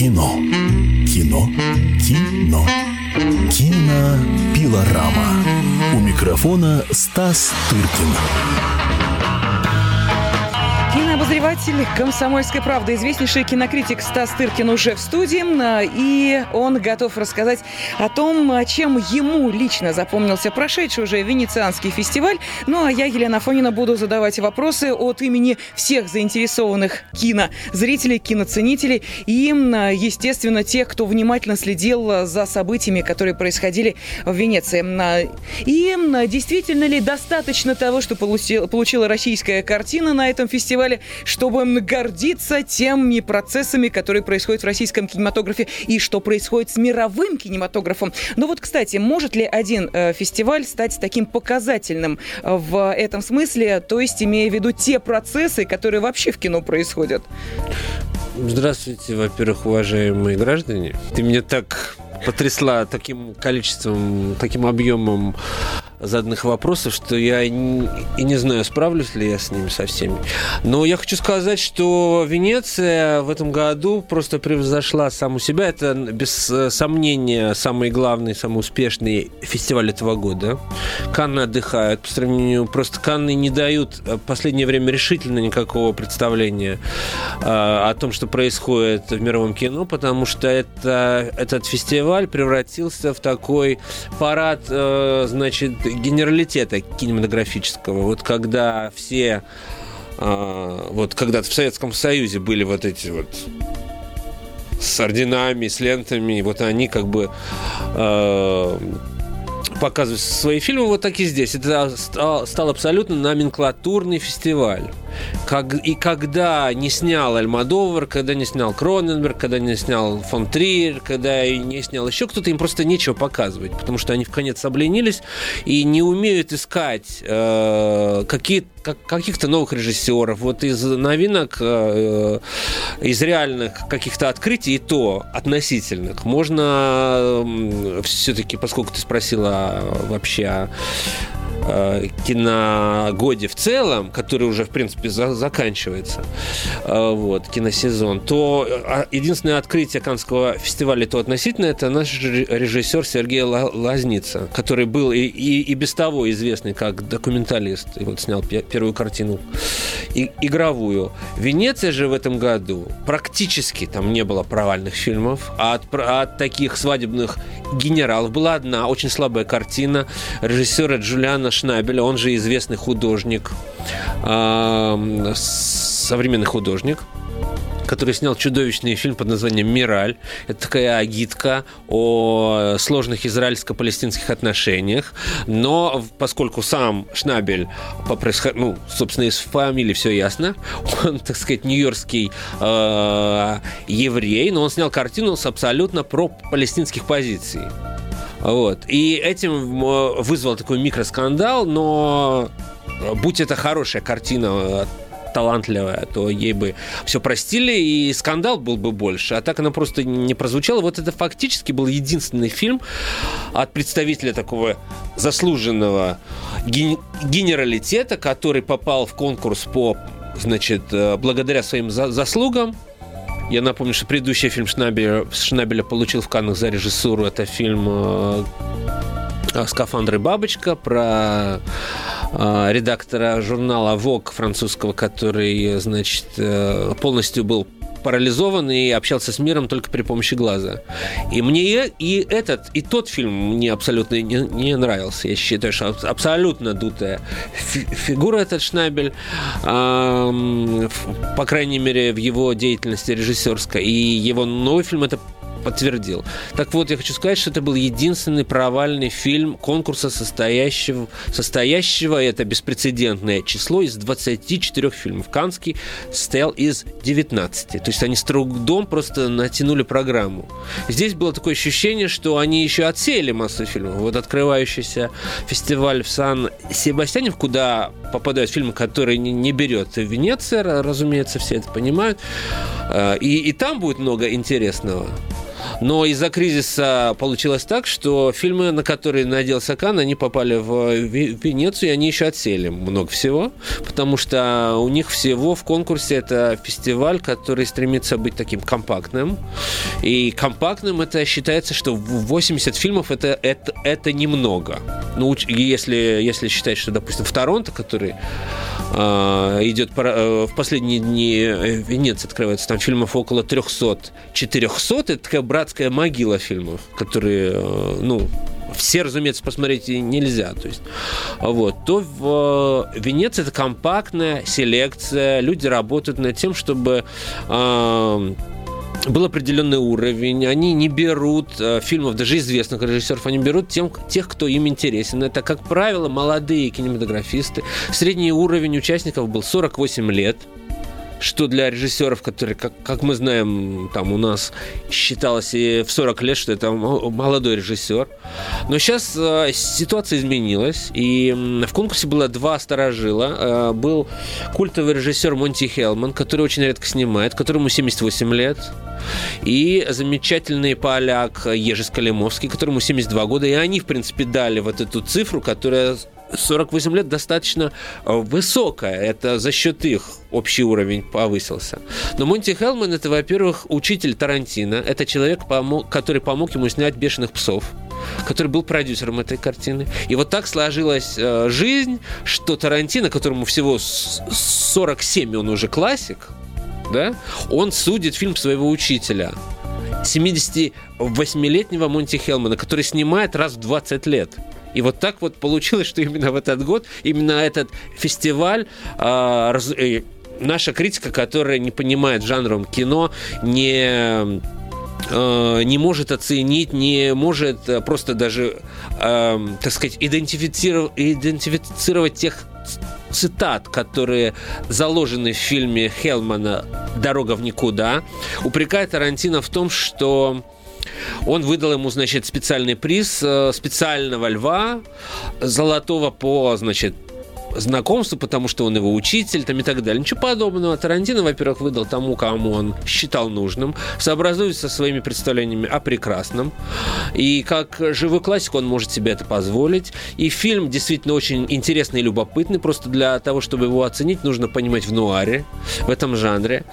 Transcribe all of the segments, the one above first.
Кино. Кино. Кино. Кино. Пилорама. У микрофона Стас Тыркин. Кинообозреватель «Комсомольской правды», известнейший кинокритик Стас Тыркин уже в студии, и он готов рассказать о том, чем ему лично запомнился прошедший уже Венецианский фестиваль. Ну, а я, Елена Фонина, буду задавать вопросы от имени всех заинтересованных кинозрителей, киноценителей и, естественно, тех, кто внимательно следил за событиями, которые происходили в Венеции. И действительно ли достаточно того, что получила российская картина на этом фестивале, чтобы гордиться теми процессами, которые происходят в российском кинематографе и что происходит с мировым кинематографом. Но вот, кстати, может ли один э, фестиваль стать таким показательным э, в этом смысле, то есть имея в виду те процессы, которые вообще в кино происходят? Здравствуйте, во-первых, уважаемые граждане. Ты меня так потрясла таким количеством, таким объемом заданных вопросов, что я и не знаю, справлюсь ли я с ними со всеми. Но я хочу сказать, что Венеция в этом году просто превзошла саму себя. Это, без э, сомнения, самый главный, самый успешный фестиваль этого года. Канны отдыхают. По сравнению, просто Канны не дают в последнее время решительно никакого представления э, о том, что происходит в мировом кино, потому что это, этот фестиваль превратился в такой парад, э, значит, генералитета кинематографического. Вот когда все а, вот когда-то в Советском Союзе были вот эти вот с орденами, с лентами, вот они как бы показывают свои фильмы, вот так и здесь. Это стал, абсолютно номенклатурный фестиваль. Как, и когда не снял Альмадовар, когда не снял Кроненберг, когда не снял фон Триер, когда не снял еще кто-то, им просто нечего показывать, потому что они в конец обленились и не умеют искать э, какие, как, каких-то новых режиссеров. Вот из новинок, э, из реальных каких-то открытий, и то относительных, можно э, все-таки, поскольку ты спросила вообще Э, киногоде в целом, который уже, в принципе, за заканчивается, э, вот, киносезон, то а, единственное открытие Канского фестиваля, то относительно, это наш режиссер Сергей Лазница, который был и, и, и без того известный как документалист, и вот снял первую картину и, игровую. Венеция же в этом году практически там не было провальных фильмов, а от, от таких свадебных генералов была одна очень слабая картина режиссера Джулиана Шнабеля, он же известный художник, современный художник, который снял чудовищный фильм под названием «Мираль». Это такая агитка о сложных израильско-палестинских отношениях. Но поскольку сам Шнабель, по происход... ну, собственно, из фамилии все ясно, он, так сказать, нью-йоркский э, еврей, но он снял картину с абсолютно про палестинских позиций. Вот. И этим э, вызвал такой микроскандал, но э, будь это хорошая картина э, талантливая, то ей бы все простили, и скандал был бы больше. А так она просто не прозвучала. Вот это фактически был единственный фильм от представителя такого заслуженного ген- генералитета, который попал в конкурс по значит, благодаря своим за- заслугам, я напомню, что предыдущий фильм Шнабеля, Шнабеля получил в Каннах за режиссуру. Это фильм э, «Скафандр и бабочка» про э, редактора журнала Vogue французского, который, значит, э, полностью был парализован и общался с миром только при помощи глаза. И мне и этот, и тот фильм мне абсолютно не, не нравился. Я считаю, что абсолютно дутая фигура этот Шнабель, по крайней мере, в его деятельности режиссерской. И его новый фильм это подтвердил. Так вот, я хочу сказать, что это был единственный провальный фильм конкурса, состоящего, состоящего это беспрецедентное число, из 24 фильмов. Канский состоял из 19. То есть они с трудом просто натянули программу. Здесь было такое ощущение, что они еще отсеяли массу фильмов. Вот открывающийся фестиваль в Сан-Себастьяне, куда попадают фильмы, которые не, не берет Венеция, разумеется, все это понимают. Э, и, и там будет много интересного. Но из-за кризиса получилось так, что фильмы, на которые надеялся Кан, они попали в Венецию, и они еще отсели много всего, потому что у них всего в конкурсе это фестиваль, который стремится быть таким компактным. И компактным это считается, что 80 фильмов это, это, это немного. Ну, если, если считать, что, допустим, в Торонто, который э, идет э, в последние дни э, Венеции открывается, там фильмов около 300-400, это такая братская могила фильмов, которые, э, ну, все, разумеется, посмотреть нельзя. То есть, вот, то в Венеции это компактная селекция, люди работают над тем, чтобы э, был определенный уровень. Они не берут э, фильмов, даже известных режиссеров, они берут тем, тех, кто им интересен. Это, как правило, молодые кинематографисты. Средний уровень участников был 48 лет что для режиссеров, которые, как, как мы знаем, там у нас считалось и в 40 лет, что это молодой режиссер. Но сейчас э, ситуация изменилась, и в конкурсе было два старожила. Э, был культовый режиссер Монти Хелман, который очень редко снимает, которому 78 лет, и замечательный поляк Ежи Скалимовский, которому 72 года, и они, в принципе, дали вот эту цифру, которая 48 лет достаточно э, высокая. Это за счет их общий уровень повысился. Но Монти Хелман это, во-первых, учитель Тарантино. Это человек, который помог ему снять «Бешеных псов» который был продюсером этой картины. И вот так сложилась э, жизнь, что Тарантино, которому всего 47, он уже классик, да, он судит фильм своего учителя. 78-летнего Монти Хелмана, который снимает раз в 20 лет. И вот так вот получилось, что именно в этот год, именно этот фестиваль э, раз, э, наша критика, которая не понимает жанром кино, не э, не может оценить, не может э, просто даже, э, так сказать, идентифицировать, идентифицировать тех цитат, которые заложены в фильме Хелмана «Дорога в никуда», упрекает Тарантино в том, что он выдал ему, значит, специальный приз э, специального льва, золотого по, значит, знакомству, потому что он его учитель там, и так далее. Ничего подобного. Тарантино, во-первых, выдал тому, кому он считал нужным, сообразуясь со своими представлениями о прекрасном. И как живой классик он может себе это позволить. И фильм действительно очень интересный и любопытный. Просто для того, чтобы его оценить, нужно понимать в нуаре, в этом жанре.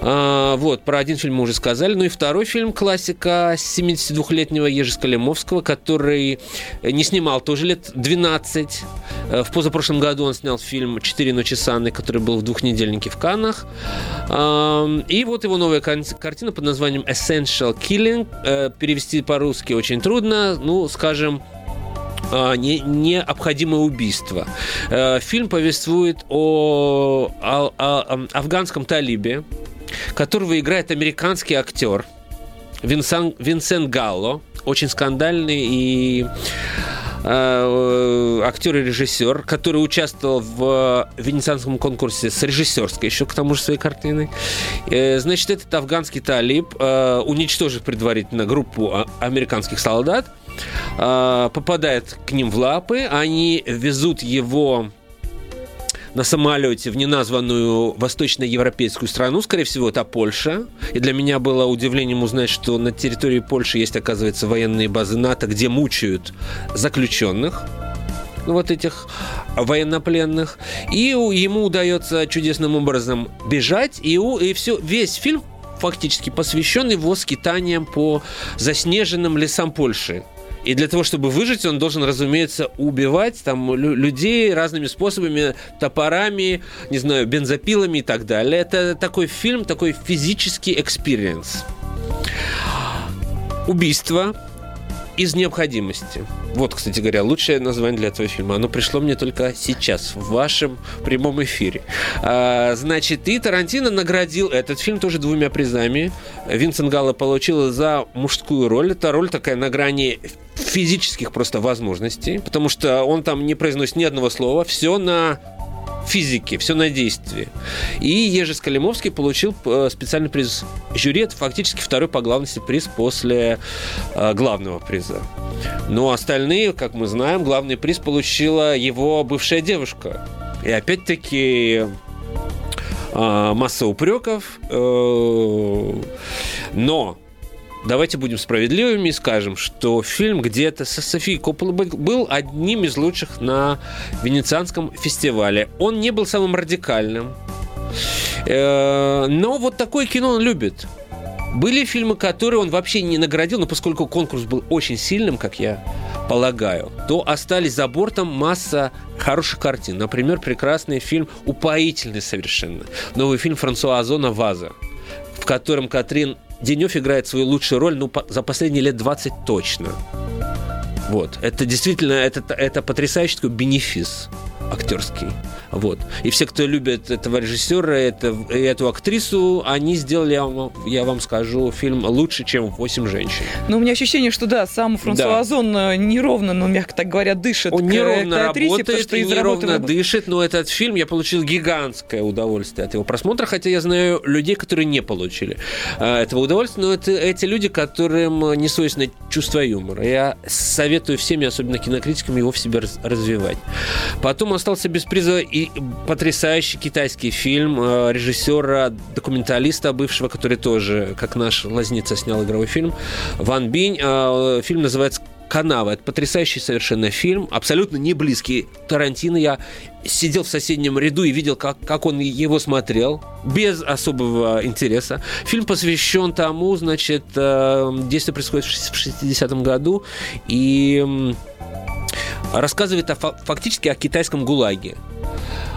А, вот, про один фильм мы уже сказали. Ну и второй фильм классика 72-летнего Ежи Скалимовского, который не снимал тоже лет 12. Э, в позапрошлом году он снял фильм «Четыре ночи с Анной», который был в двухнедельнике в Каннах. И вот его новая картина под названием «Essential Killing». Э, перевести по-русски очень трудно. Ну, скажем, а, не, необходимое убийство. Э, фильм повествует о, о, о афганском талибе, которого играет американский актер Винсан, Винсент Галло, очень скандальный и э, актер и режиссер, который участвовал в венецианском конкурсе с режиссерской еще к тому же своей картиной. Э, значит, этот афганский талиб э, уничтожит предварительно группу а, американских солдат, попадает к ним в лапы, они везут его на самолете в неназванную восточноевропейскую страну, скорее всего, это Польша. И для меня было удивлением узнать, что на территории Польши есть, оказывается, военные базы НАТО, где мучают заключенных ну, вот этих военнопленных. И ему удается чудесным образом бежать, и, и все, весь фильм фактически посвящен его скитаниям по заснеженным лесам Польши. И для того, чтобы выжить, он должен, разумеется, убивать там людей разными способами, топорами, не знаю, бензопилами и так далее. Это такой фильм, такой физический experience. Убийство из необходимости. Вот, кстати говоря, лучшее название для этого фильма. Оно пришло мне только сейчас, в вашем прямом эфире. А, значит, и Тарантино наградил этот фильм тоже двумя призами. Винсент Галло получил за мужскую роль. Это роль такая на грани физических просто возможностей, потому что он там не произносит ни одного слова, все на физики, все на действии. И Ежи Скалимовский получил э, специальный приз жюри. Это фактически второй по главности приз после э, главного приза. Но остальные, как мы знаем, главный приз получила его бывшая девушка. И опять-таки э, масса упреков. Но давайте будем справедливыми и скажем, что фильм где-то со Софией Копполой был одним из лучших на Венецианском фестивале. Он не был самым радикальным, э, но вот такое кино он любит. Были фильмы, которые он вообще не наградил, но поскольку конкурс был очень сильным, как я полагаю, то остались за бортом масса хороших картин. Например, прекрасный фильм, упоительный совершенно. Новый фильм Франсуа Озона «Ваза», в котором Катрин Денев играет свою лучшую роль ну, за последние лет 20 точно. Вот. Это действительно, это, это потрясающий такой бенефис актерский. Вот. И все, кто любит этого режиссера, это, эту актрису, они сделали, я вам, скажу, фильм лучше, чем «Восемь женщин». Ну, у меня ощущение, что да, сам Франсуа да. Э, неровно, ну, мягко так говоря, дышит Он к, неровно к актрисе, работает что и неровно работы... дышит, но этот фильм, я получил гигантское удовольствие от его просмотра, хотя я знаю людей, которые не получили э, этого удовольствия, но это эти люди, которым не свойственно чувство юмора. Я советую всем, особенно кинокритикам, его в себе развивать. Потом остался без приза и потрясающий китайский фильм э, режиссера, документалиста бывшего, который тоже, как наш Лазница, снял игровой фильм, Ван Бинь. Э, фильм называется Канава. Это потрясающий совершенно фильм, абсолютно не близкий Тарантино. Я сидел в соседнем ряду и видел, как, как он его смотрел, без особого интереса. Фильм посвящен тому, значит, э, действие происходит в 60-м году, и рассказывает о, фактически о китайском ГУЛАГе.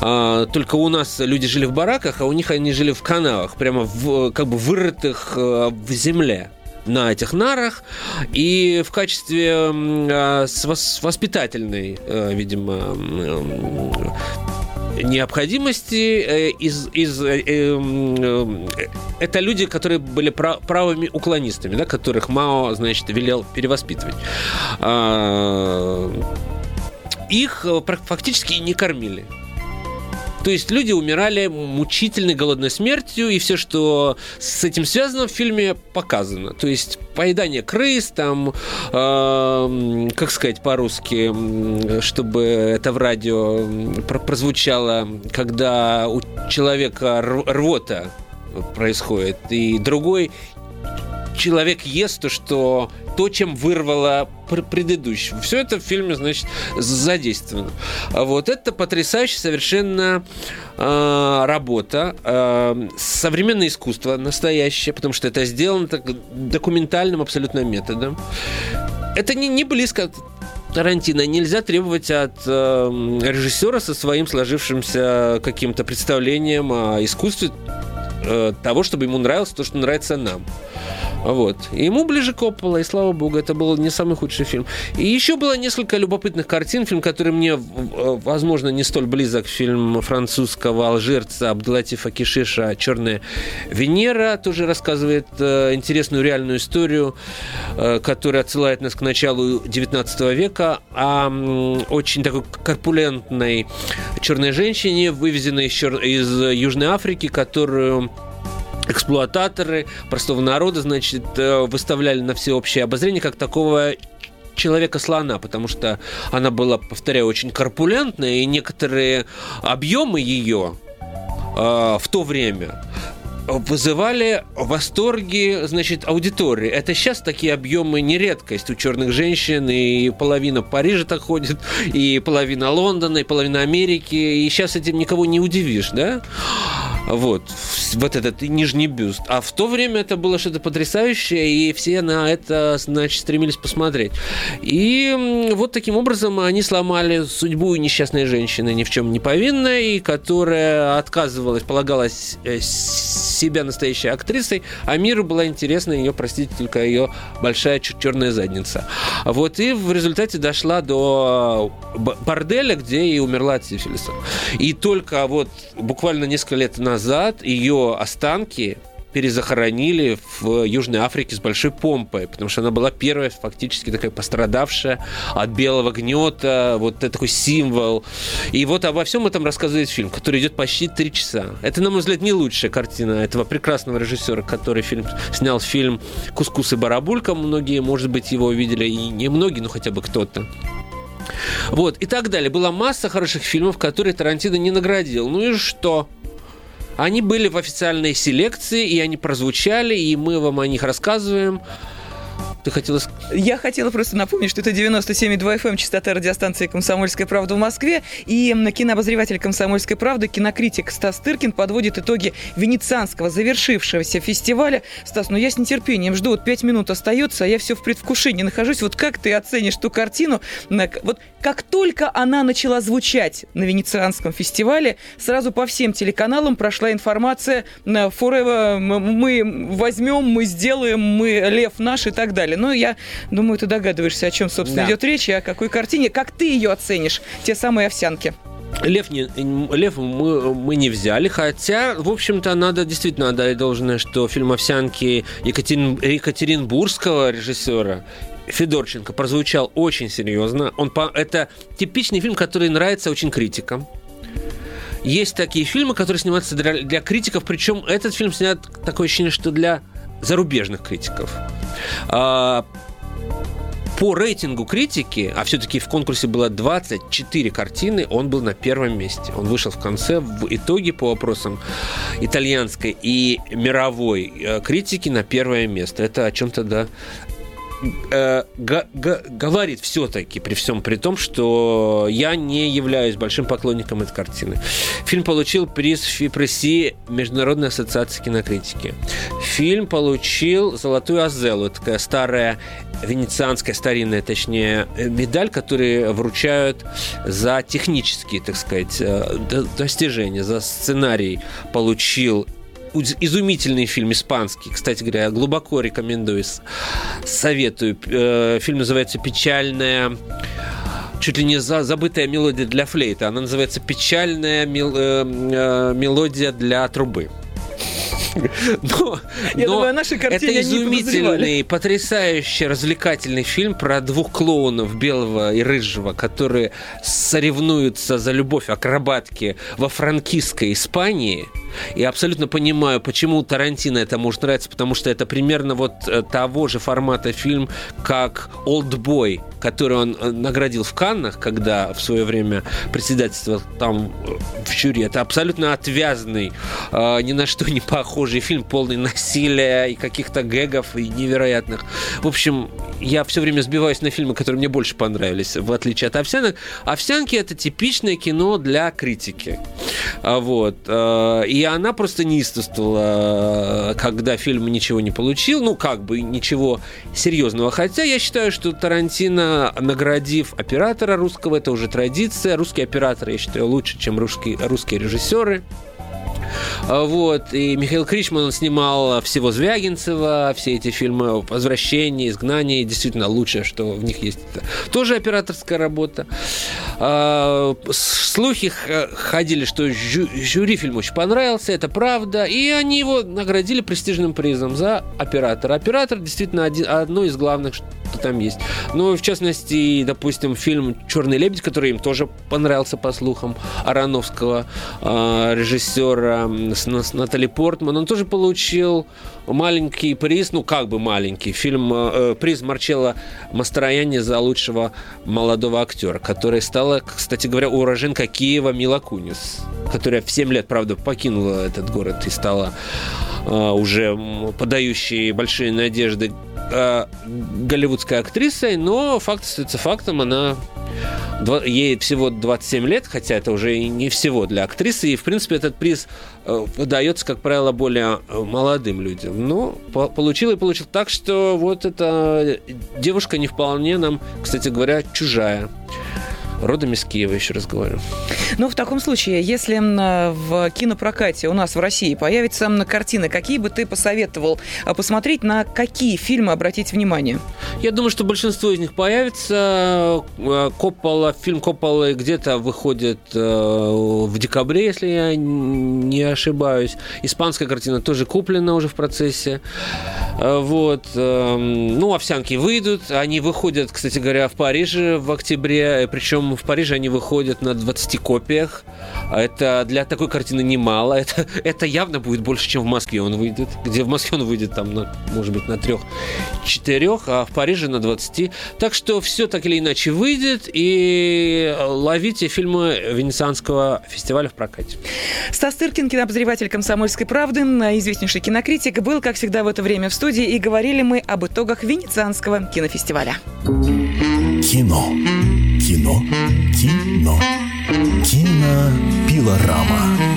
А, только у нас люди жили в бараках, а у них они жили в канавах, прямо в, как бы вырытых э, в земле на этих нарах и в качестве а, воспитательной, э, видимо, необходимости э, из, из это люди, которые были правыми уклонистами, да, которых Мао, значит, велел перевоспитывать. Их фактически не кормили. То есть люди умирали мучительной голодной смертью, и все, что с этим связано в фильме, показано. То есть поедание крыс, там, э, как сказать по-русски, чтобы это в радио прозвучало, когда у человека рвота происходит, и другой человек ест то, что то, чем вырвало предыдущего. Все это в фильме, значит, задействовано. А вот это потрясающая совершенно э, работа, э, современное искусство настоящее, потому что это сделано так документальным абсолютно методом. Это не, не близко Тарантино нельзя требовать от э, режиссера со своим сложившимся каким-то представлением о искусстве э, того, чтобы ему нравилось то, что нравится нам. Вот. Ему ближе Коппола, и слава богу, это был не самый худший фильм. И еще было несколько любопытных картин. Фильм, который мне, возможно, не столь близок, фильм французского алжирца Абдулатифа Кишиша «Черная Венера», тоже рассказывает э, интересную реальную историю, э, которая отсылает нас к началу 19 века, о очень такой корпулентной черной женщине, вывезенной из, из Южной Африки, которую эксплуататоры простого народа, значит, э, выставляли на всеобщее обозрение как такого человека-слона, потому что она была, повторяю, очень корпулентная, и некоторые объемы ее э, в то время вызывали восторги, значит, аудитории. Это сейчас такие объемы не редкость у черных женщин, и половина Парижа так ходит, и половина Лондона, и половина Америки, и сейчас этим никого не удивишь, да? Вот, вот этот нижний бюст. А в то время это было что-то потрясающее, и все на это, значит, стремились посмотреть. И вот таким образом они сломали судьбу несчастной женщины, ни в чем не повинной, которая отказывалась, полагалась э, себя настоящей актрисой, а миру была интересна ее, простите, только ее большая черная задница. Вот, и в результате дошла до борделя, где и умерла от сифилиса. И только вот буквально несколько лет назад ее останки перезахоронили в Южной Африке с большой помпой, потому что она была первая фактически такая пострадавшая от белого гнета, вот такой символ. И вот обо всем этом рассказывает фильм, который идет почти три часа. Это, на мой взгляд, не лучшая картина этого прекрасного режиссера, который фильм, снял фильм «Кускус и барабулька». Многие, может быть, его видели, и не многие, но хотя бы кто-то. Вот, и так далее. Была масса хороших фильмов, которые Тарантино не наградил. Ну и что? Они были в официальной селекции, и они прозвучали, и мы вам о них рассказываем. Ты хотела... Я хотела просто напомнить, что это 97,2 FM, эм, частота радиостанции «Комсомольская правда» в Москве. И кинообозреватель «Комсомольской правды», кинокритик Стас Тыркин подводит итоги венецианского завершившегося фестиваля. Стас, ну я с нетерпением жду. Вот пять минут остается, а я все в предвкушении нахожусь. Вот как ты оценишь ту картину? Вот как только она начала звучать на Венецианском фестивале, сразу по всем телеканалам прошла информация «Forever», мы возьмем, мы сделаем, мы лев наш и так далее далее. Ну, я думаю, ты догадываешься, о чем, собственно, да. идет речь и о какой картине. Как ты ее оценишь, те самые овсянки? Лев, не, Лев мы, мы не взяли, хотя, в общем-то, надо действительно отдать должное, что фильм «Овсянки» Екатерин, Екатеринбургского режиссера Федорченко прозвучал очень серьезно. Он, это типичный фильм, который нравится очень критикам. Есть такие фильмы, которые снимаются для, для критиков, причем этот фильм снят такое ощущение, что для зарубежных критиков. А, по рейтингу критики, а все-таки в конкурсе было 24 картины, он был на первом месте. Он вышел в конце, в итоге по вопросам итальянской и мировой э, критики на первое место. Это о чем-то, да, э, говорит все-таки при всем при том, что я не являюсь большим поклонником этой картины. Фильм получил приз ФИПРСИ Международной ассоциации кинокритики. Фильм получил золотую Азелу, такая старая венецианская старинная, точнее, медаль, которую вручают за технические, так сказать, э, достижения, за сценарий получил изумительный фильм испанский. Кстати говоря, глубоко рекомендую, советую. Э, фильм называется «Печальная...» чуть ли не за, забытая мелодия для флейта. Она называется «Печальная мел, э, э, мелодия для трубы». Но, Я но думаю, картине это изумительный, потрясающий, развлекательный фильм про двух клоунов, белого и рыжего, которые соревнуются за любовь акробатки во франкистской Испании – и абсолютно понимаю, почему Тарантино это может нравиться, потому что это примерно вот э, того же формата фильм, как «Олдбой», который он э, наградил в Каннах, когда в свое время председательствовал там э, в жюри. Это абсолютно отвязный, ни на что не похожий фильм, полный насилия и каких-то гэгов и невероятных. В общем, я все время сбиваюсь на фильмы, которые мне больше понравились, в отличие от «Овсянок». «Овсянки» — это типичное кино для критики. А вот. И и она просто неистовствовала, когда фильм ничего не получил. Ну, как бы ничего серьезного. Хотя я считаю, что Тарантино, наградив оператора русского, это уже традиция. Русские операторы, я считаю, лучше, чем русские, русские режиссеры. А, вот. И Михаил Кричман он снимал всего Звягинцева, все эти фильмы «Возвращение», «Изгнание», действительно лучшее, что в них есть. Тоже операторская работа. А, слухи ходили, что жюри фильм очень понравился, это правда, и они его наградили престижным призом за оператора. Оператор действительно один, одно из главных, что там есть. Ну, в частности, допустим, фильм «Черный лебедь», который им тоже понравился, по слухам, Ароновского э, режиссера с, с Натали Портман, он тоже получил маленький приз, ну, как бы маленький, фильм, э, приз Марчелла Мастрояни за лучшего молодого актера, который стала, кстати говоря, уроженка Киева Мила Кунис, которая в 7 лет, правда, покинула этот город и стала э, уже подающей большие надежды э, голливудской актрисой, но факт остается фактом, она ей всего 27 лет, хотя это уже и не всего для актрисы, и, в принципе, этот приз э, выдается, как правило, более э, молодым людям. Но получил и получил так, что вот эта девушка не вполне нам, кстати говоря, чужая родом из Киева, еще раз говорю. Ну, в таком случае, если в кинопрокате у нас в России появится картина, какие бы ты посоветовал а, посмотреть, на какие фильмы обратить внимание? Я думаю, что большинство из них появится. Э, Коппола, фильм Коппола где-то выходит э, в декабре, если я не ошибаюсь. Испанская картина тоже куплена уже в процессе. Э, вот. Ну, овсянки выйдут. Они выходят, кстати говоря, в Париже в октябре. Причем в Париже они выходят на 20 копиях успех. Это для такой картины немало. Это, это явно будет больше, чем в Москве он выйдет. Где в Москве он выйдет, там, на, может быть, на трех-четырех, а в Париже на 20. Так что все так или иначе выйдет. И ловите фильмы Венецианского фестиваля в прокате. Стас Тыркин, кинообозреватель «Комсомольской правды», известнейший кинокритик, был, как всегда, в это время в студии. И говорили мы об итогах Венецианского кинофестиваля. Кино. Кино. Кино. Кинопилорама.